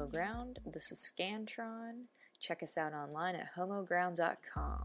Homo Ground. This is Scantron. Check us out online at homoground.com.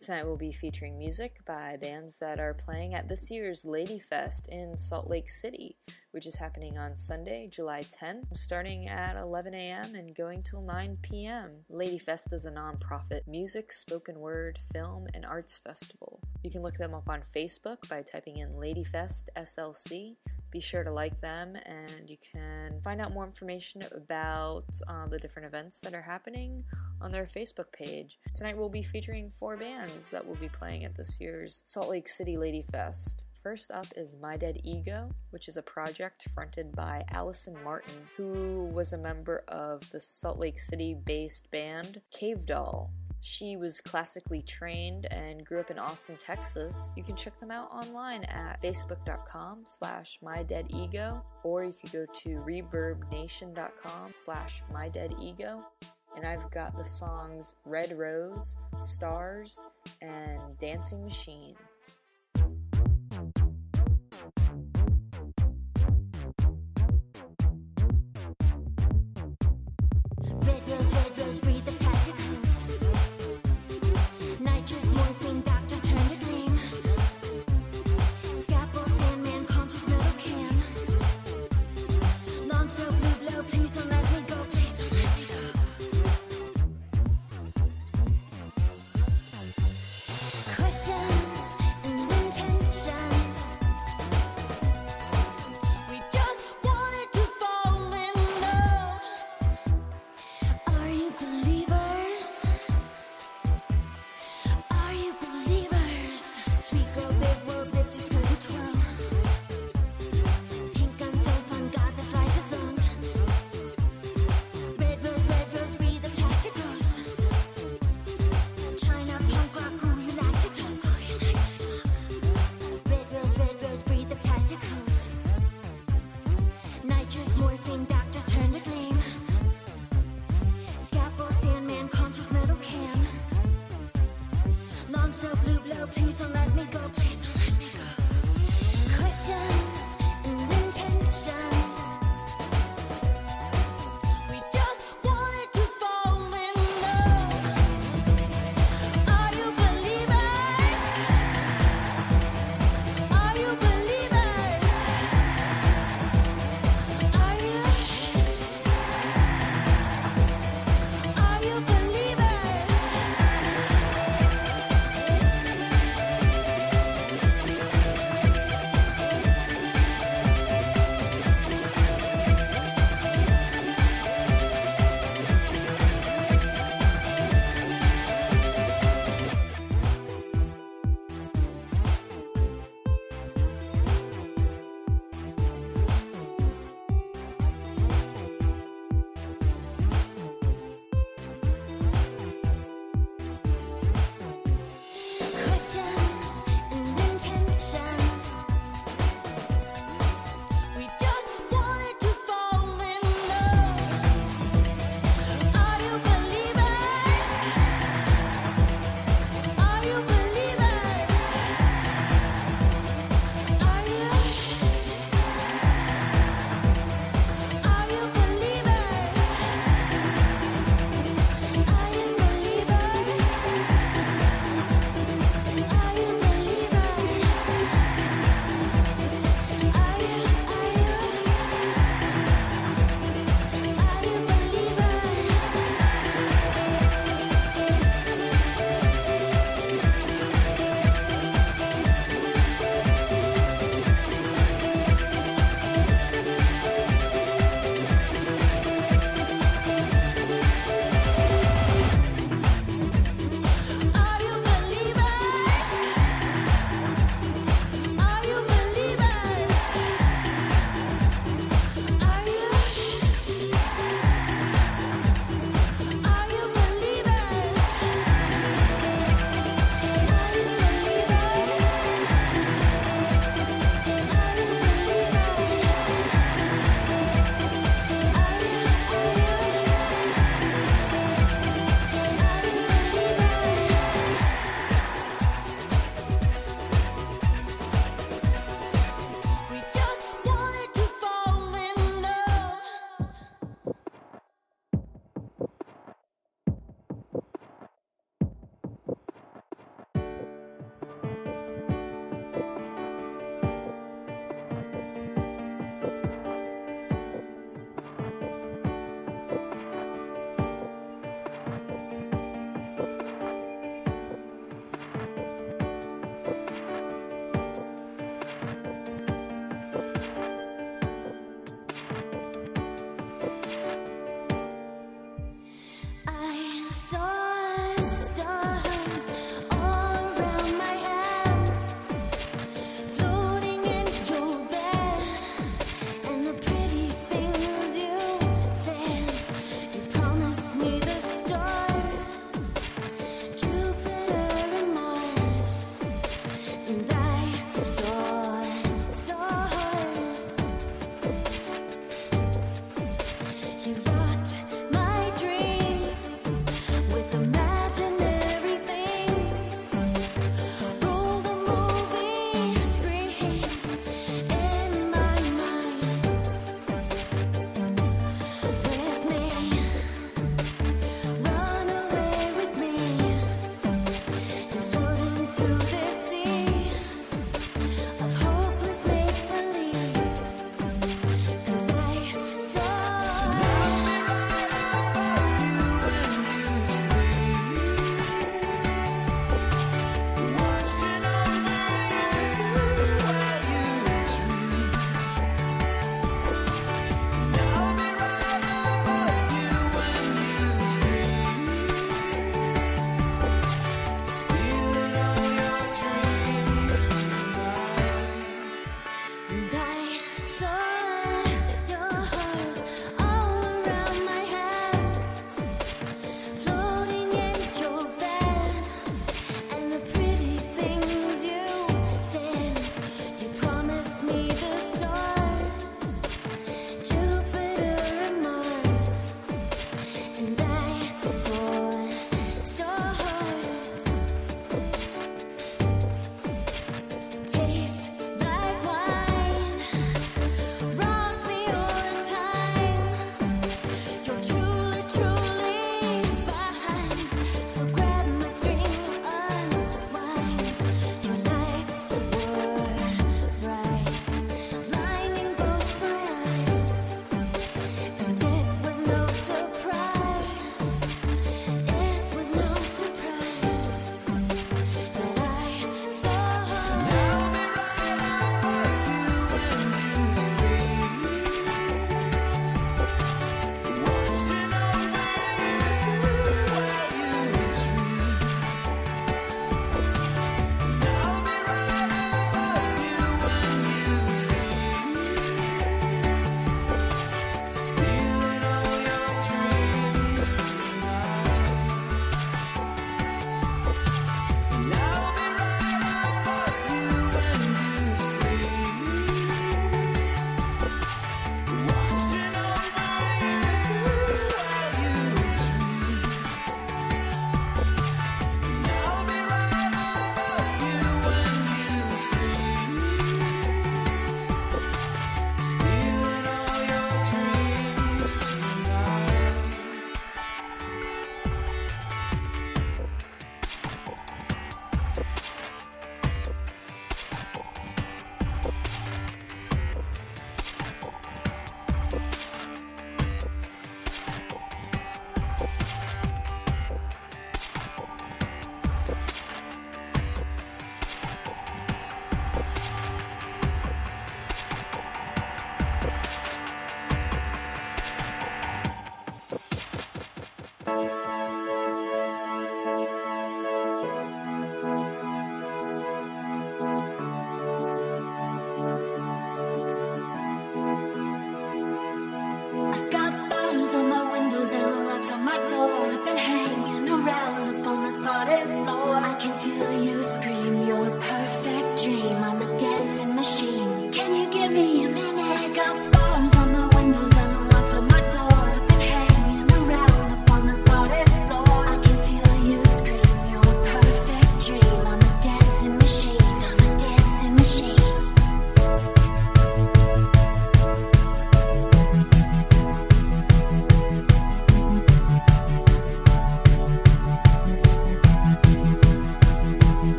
Tonight we'll be featuring music by bands that are playing at this year's Ladyfest in Salt Lake City, which is happening on Sunday, July 10th, starting at 11 a.m. and going till 9 p.m. Ladyfest is a non-profit music, spoken word, film, and arts festival. You can look them up on Facebook by typing in Ladyfest SLC. Be sure to like them, and you can find out more information about uh, the different events that are happening on their Facebook page. Tonight we'll be featuring four bands that will be playing at this year's Salt Lake City Lady Fest. First up is My Dead Ego, which is a project fronted by Allison Martin, who was a member of the Salt Lake City based band Cave Doll. She was classically trained and grew up in Austin, Texas. You can check them out online at facebook.com slash mydeadego, or you could go to reverbnation.com slash mydeadego. And I've got the songs Red Rose, Stars, and Dancing Machine.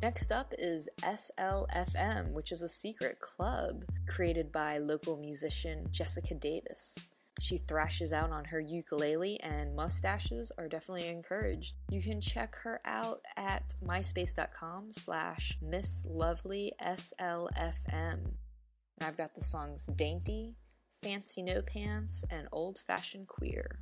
Next up is SLFM, which is a secret club created by local musician Jessica Davis. She thrashes out on her ukulele, and mustaches are definitely encouraged. You can check her out at myspace.com slash misslovelyslfm. I've got the songs Dainty, Fancy No Pants, and Old Fashioned Queer.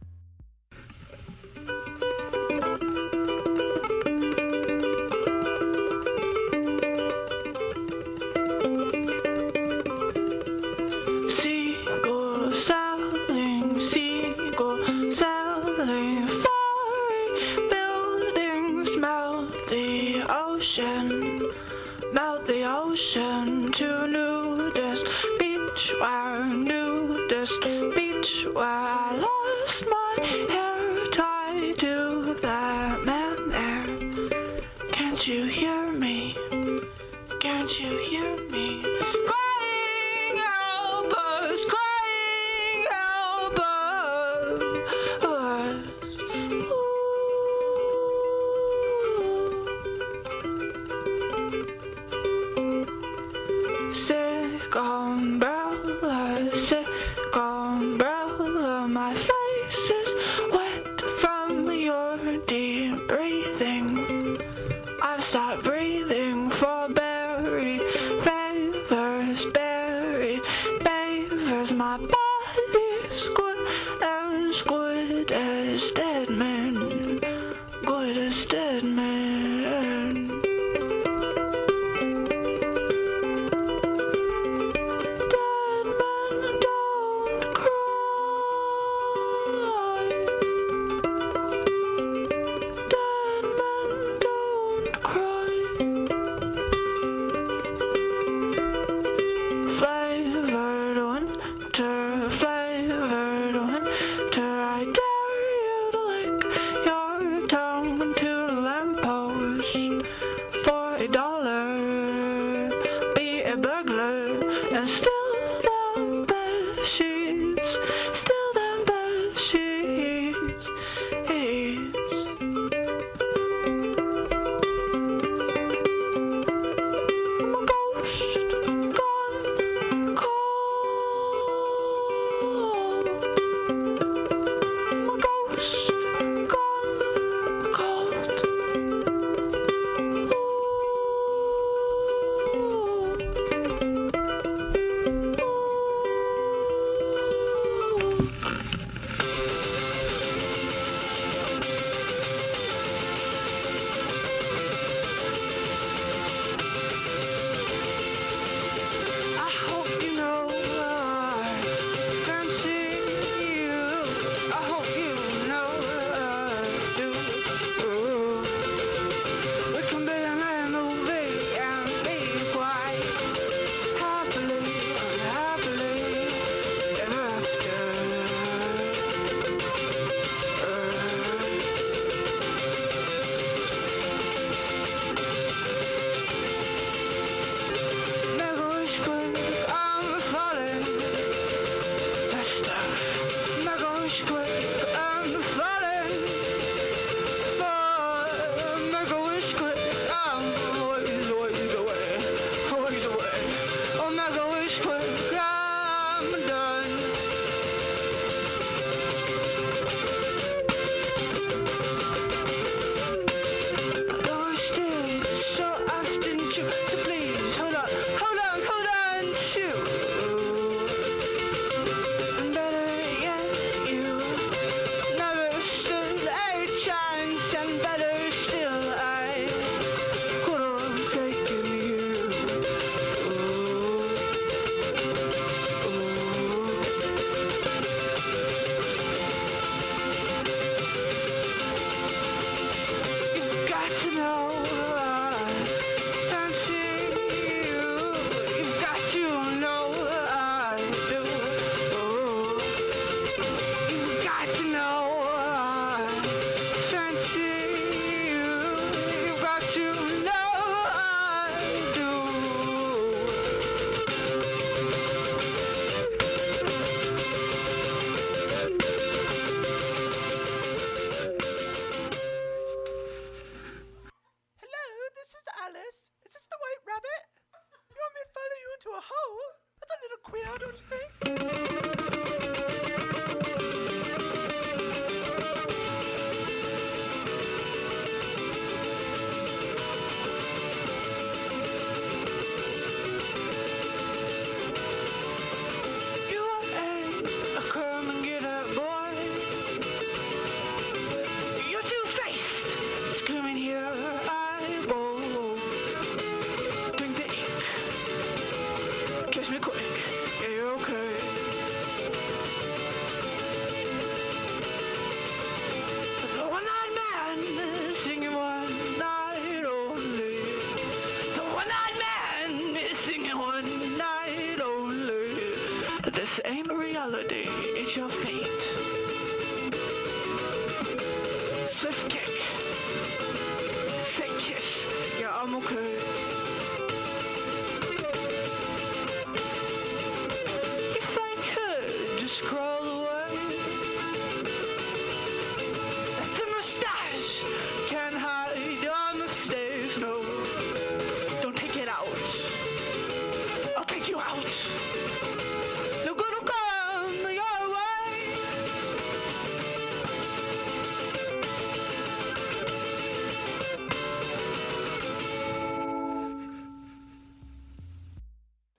I'm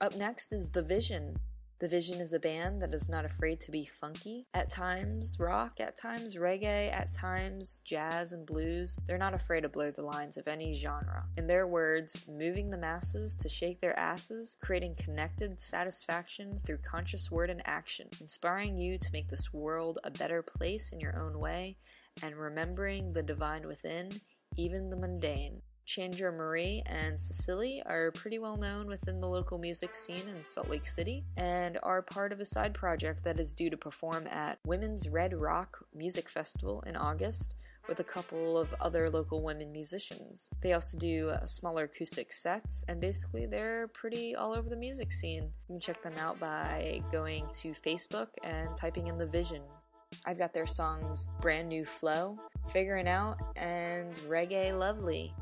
Up next is The Vision. The Vision is a band that is not afraid to be funky. At times rock, at times reggae, at times jazz and blues. They're not afraid to blur the lines of any genre. In their words, moving the masses to shake their asses, creating connected satisfaction through conscious word and action, inspiring you to make this world a better place in your own way, and remembering the divine within, even the mundane. Chandra Marie and Cecily are pretty well known within the local music scene in Salt Lake City and are part of a side project that is due to perform at Women's Red Rock Music Festival in August with a couple of other local women musicians. They also do uh, smaller acoustic sets, and basically they're pretty all over the music scene. You can check them out by going to Facebook and typing in the vision. I've got their songs Brand New Flow, Figuring Out, and Reggae Lovely.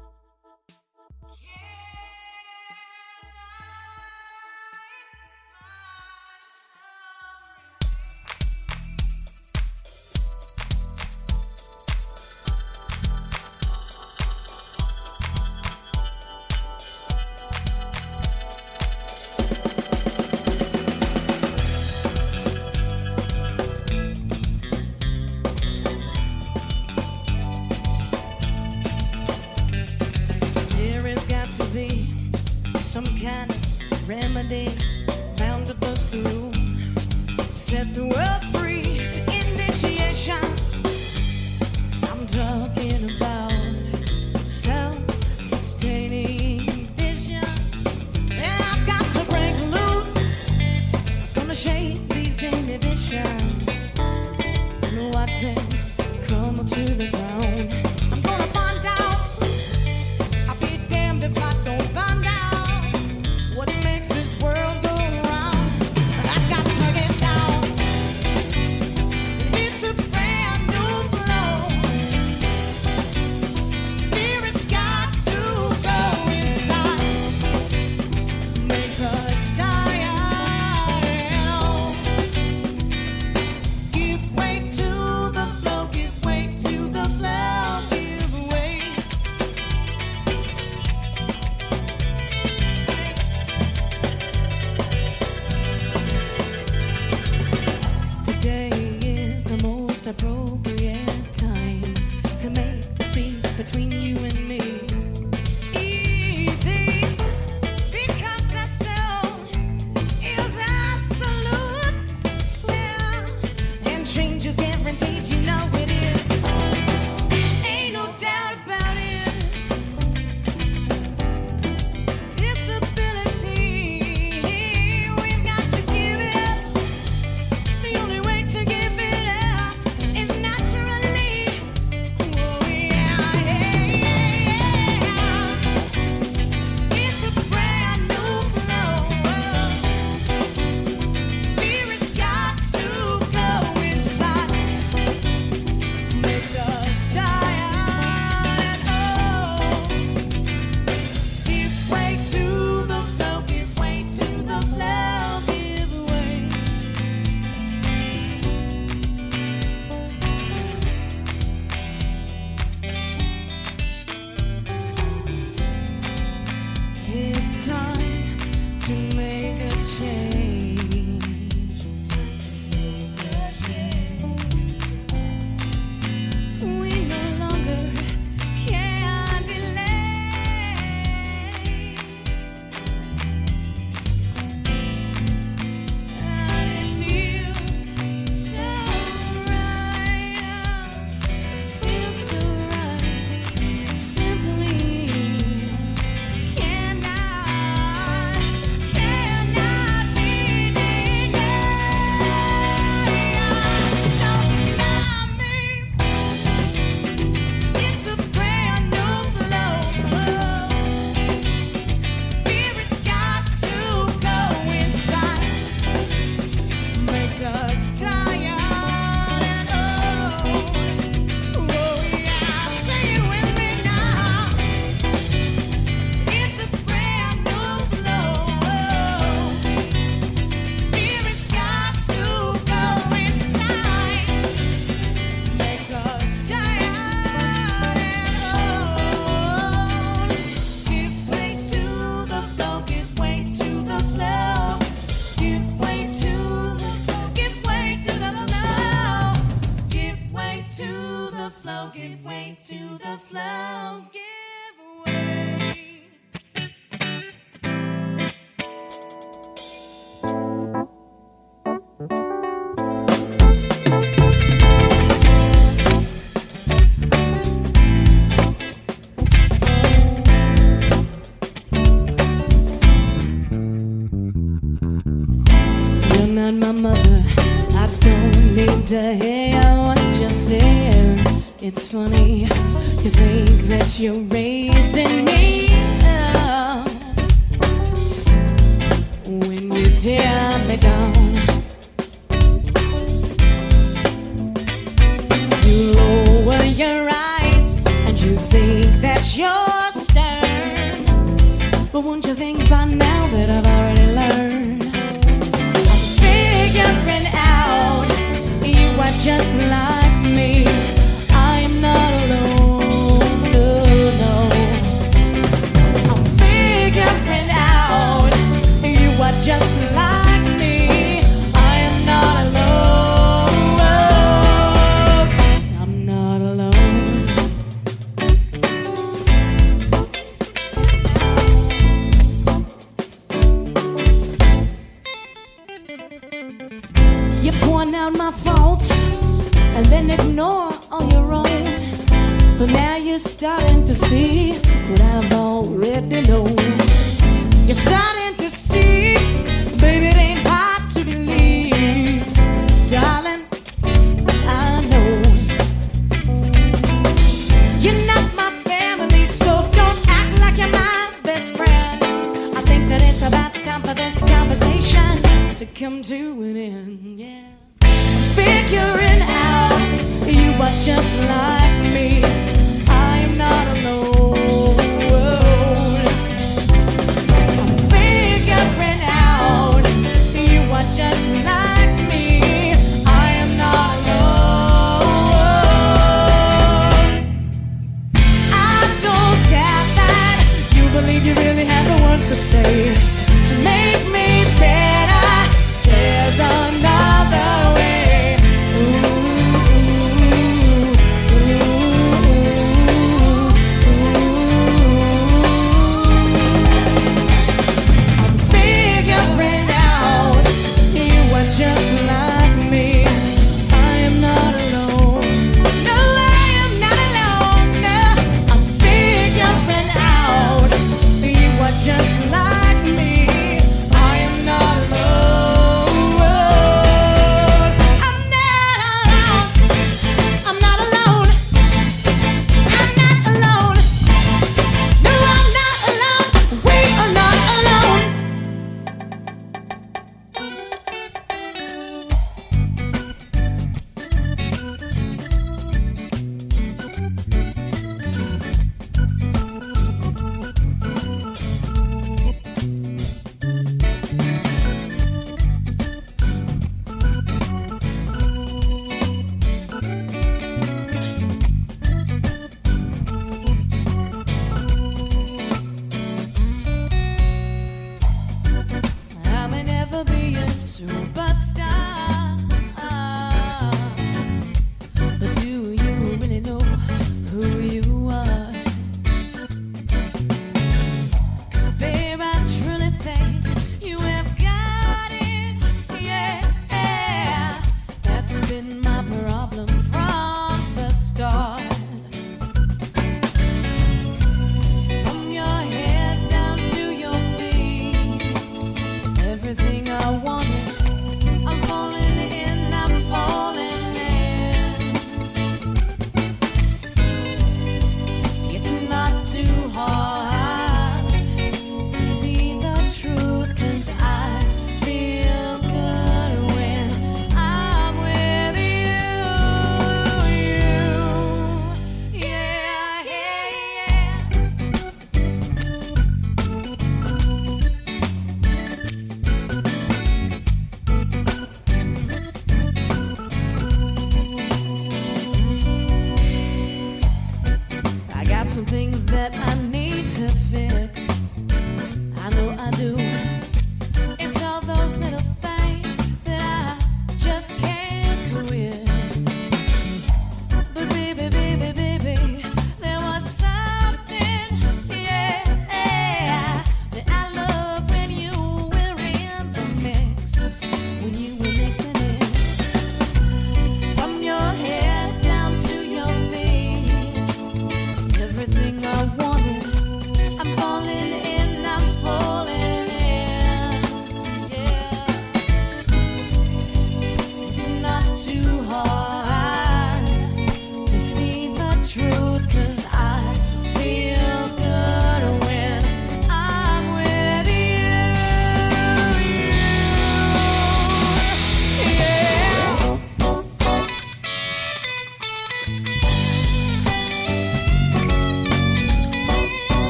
Think that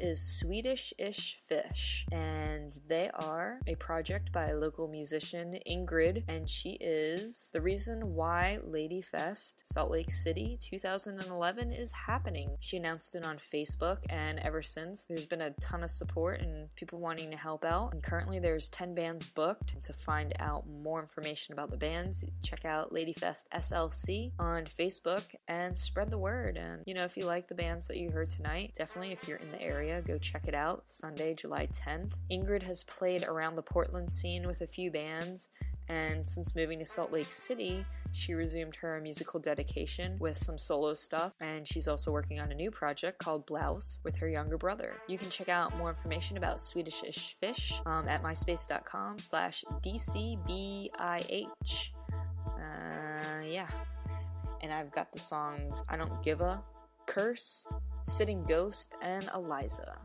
is Swedish Ish Fish, and they are a project by local musician Ingrid, and she is the reason why Ladyfest Salt Lake City 2011 is happening. She announced it on Facebook, and ever since, there's been a ton of support and people wanting to help out. And currently, there's 10 bands booked. To find out more information about the bands, check out Ladyfest SLC on Facebook and spread the word. And you know, if you like the bands that you heard tonight, definitely if you're in the area, go check it out. Sunday, July 10th. Ingrid has played around the Portland scene with a few bands. And since moving to Salt Lake City, she resumed her musical dedication with some solo stuff, and she's also working on a new project called Blouse with her younger brother. You can check out more information about Swedish Fish um, at myspace.com slash dcbih. Uh, yeah. And I've got the songs I Don't Give a, Curse, Sitting Ghost, and Eliza.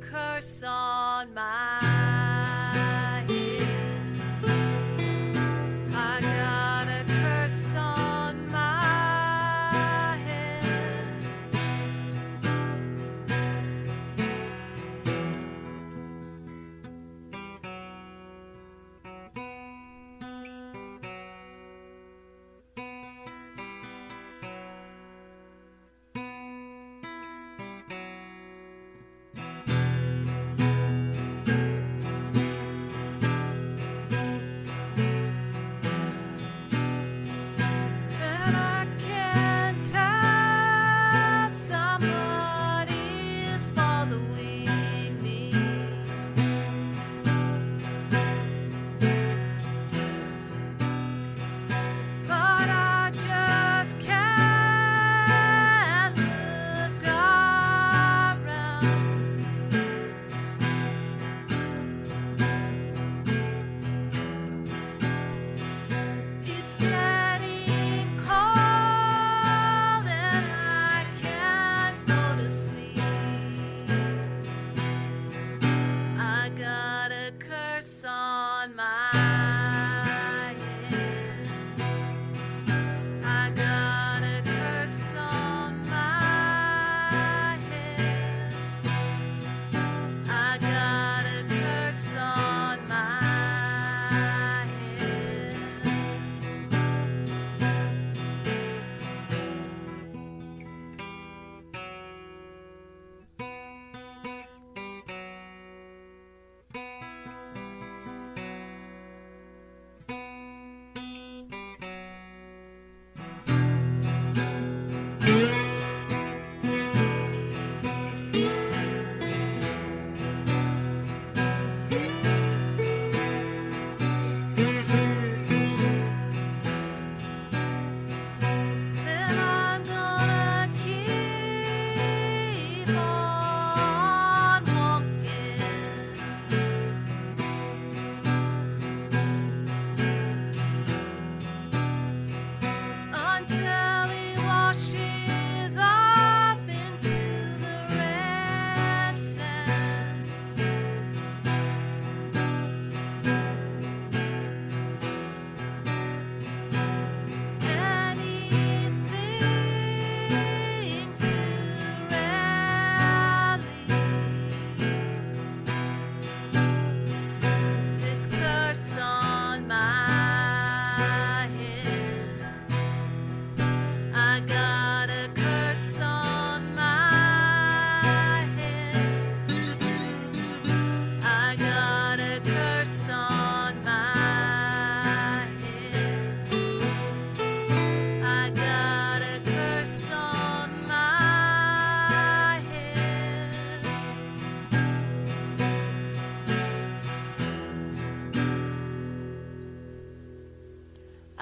Curse on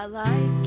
I like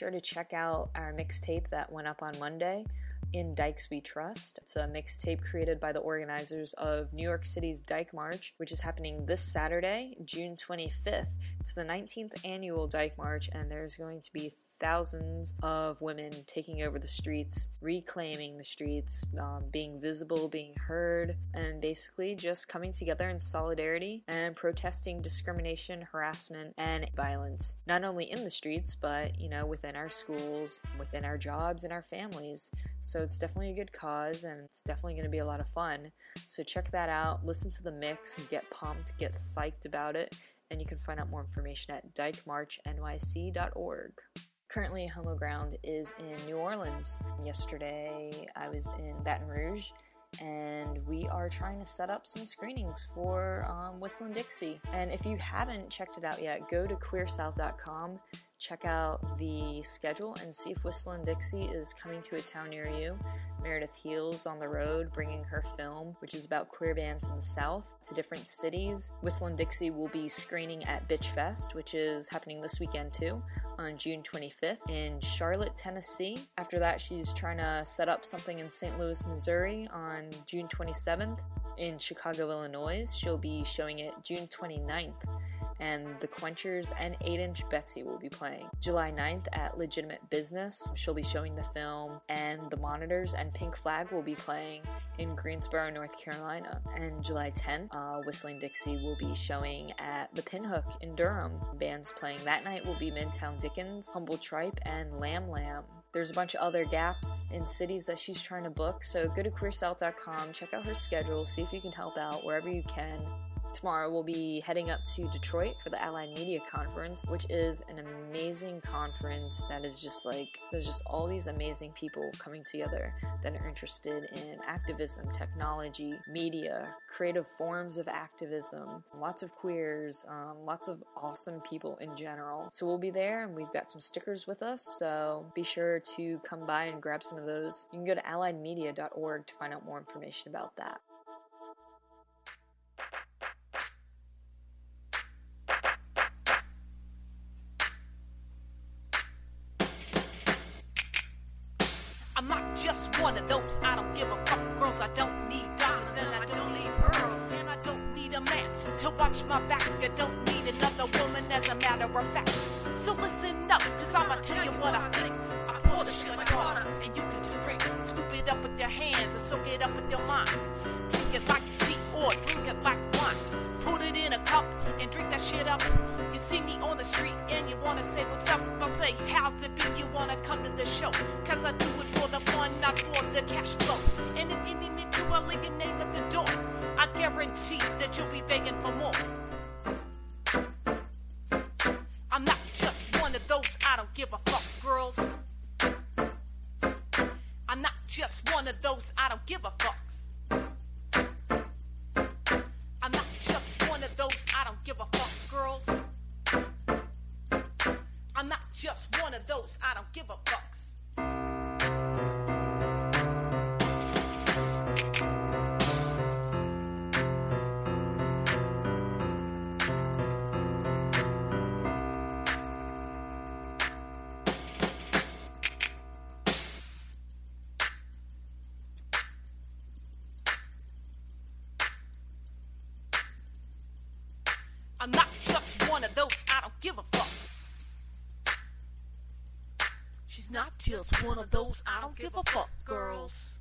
sure to check out our mixtape that went up on Monday. In Dykes We Trust. It's a mixtape created by the organizers of New York City's Dyke March, which is happening this Saturday, June 25th. It's the 19th annual Dyke March, and there's going to be thousands of women taking over the streets, reclaiming the streets, um, being visible, being heard, and basically just coming together in solidarity and protesting discrimination, harassment, and violence, not only in the streets, but, you know, within our schools, within our jobs, and our families. So it's definitely a good cause, and it's definitely going to be a lot of fun. So check that out, listen to the mix, and get pumped, get psyched about it. And you can find out more information at dykemarchnyc.org. Currently, Homoground is in New Orleans. Yesterday, I was in Baton Rouge, and we are trying to set up some screenings for um, Whistling Dixie. And if you haven't checked it out yet, go to queersouth.com, check out the schedule, and see if Whistling Dixie is coming to a town near you. Meredith Heels on the road, bringing her film, which is about queer bands in the South, to different cities. Whistling Dixie will be screening at Bitch Fest, which is happening this weekend too, on June 25th in Charlotte, Tennessee. After that, she's trying to set up something in St. Louis, Missouri on June 27th. In Chicago, Illinois, she'll be showing it June 29th and the Quenchers and 8 Inch Betsy will be playing. July 9th at Legitimate Business, she'll be showing the film, and The Monitors and Pink Flag will be playing in Greensboro, North Carolina. And July 10th, uh, Whistling Dixie will be showing at The Pinhook in Durham. Bands playing that night will be Midtown Humble Tripe, and Lamb Lamb. There's a bunch of other gaps in cities that she's trying to book, so go to queersouth.com, check out her schedule, see if you can help out wherever you can. Tomorrow we'll be heading up to Detroit for the Allied Media Conference, which is an amazing conference that is just like there's just all these amazing people coming together that are interested in activism, technology, media, creative forms of activism, lots of queers, um, lots of awesome people in general. So we'll be there and we've got some stickers with us, so be sure to come by and grab some of those. You can go to alliedmedia.org to find out more information about that. I don't need diamonds and I don't need pearls. And I don't need a man to watch my back. I don't need another woman, as a matter of fact. So listen up, cause I'ma tell you what I think. I pour the shit water, and you can just drink. Scoop it up with your hands and soak it up with your mind. Drink it like tea or drink it like in a cup and drink that shit up. You see me on the street and you wanna say what's up. I'll say, how's it be? You wanna come to the show? Cause I do it for the fun, not for the cash flow. And if you need me to, I'll leave your name at the door. I guarantee that you'll be begging for more. I'm not just one of those I don't give a fuck girls. I'm not just one of those I don't give a fucks. Don't give a one of those I don't give a fuck girls.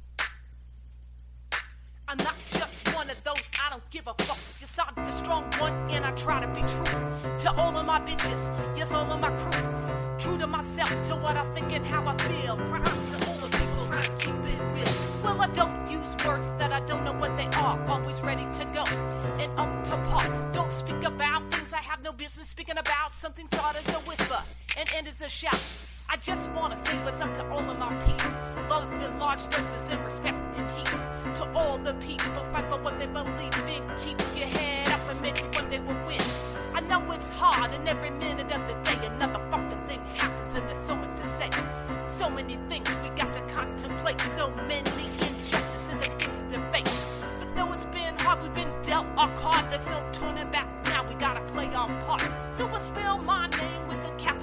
I'm not just one of those I don't give a fuck. Just I'm the strong one and I try to be true to all of my bitches. Yes, all of my crew. True to myself, to what I think and how I feel.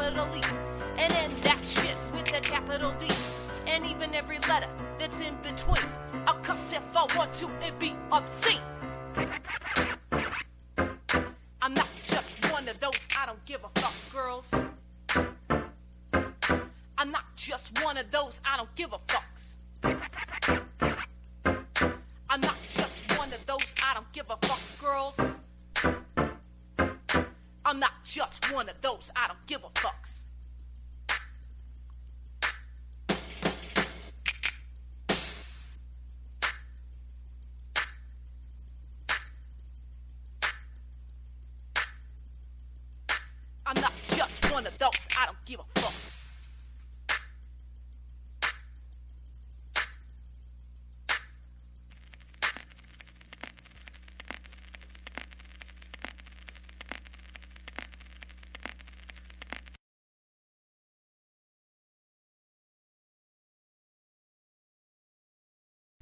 Capital E. And end that shit with a capital D. And even every letter that's in between. I'll cuss if I want to and be obscene.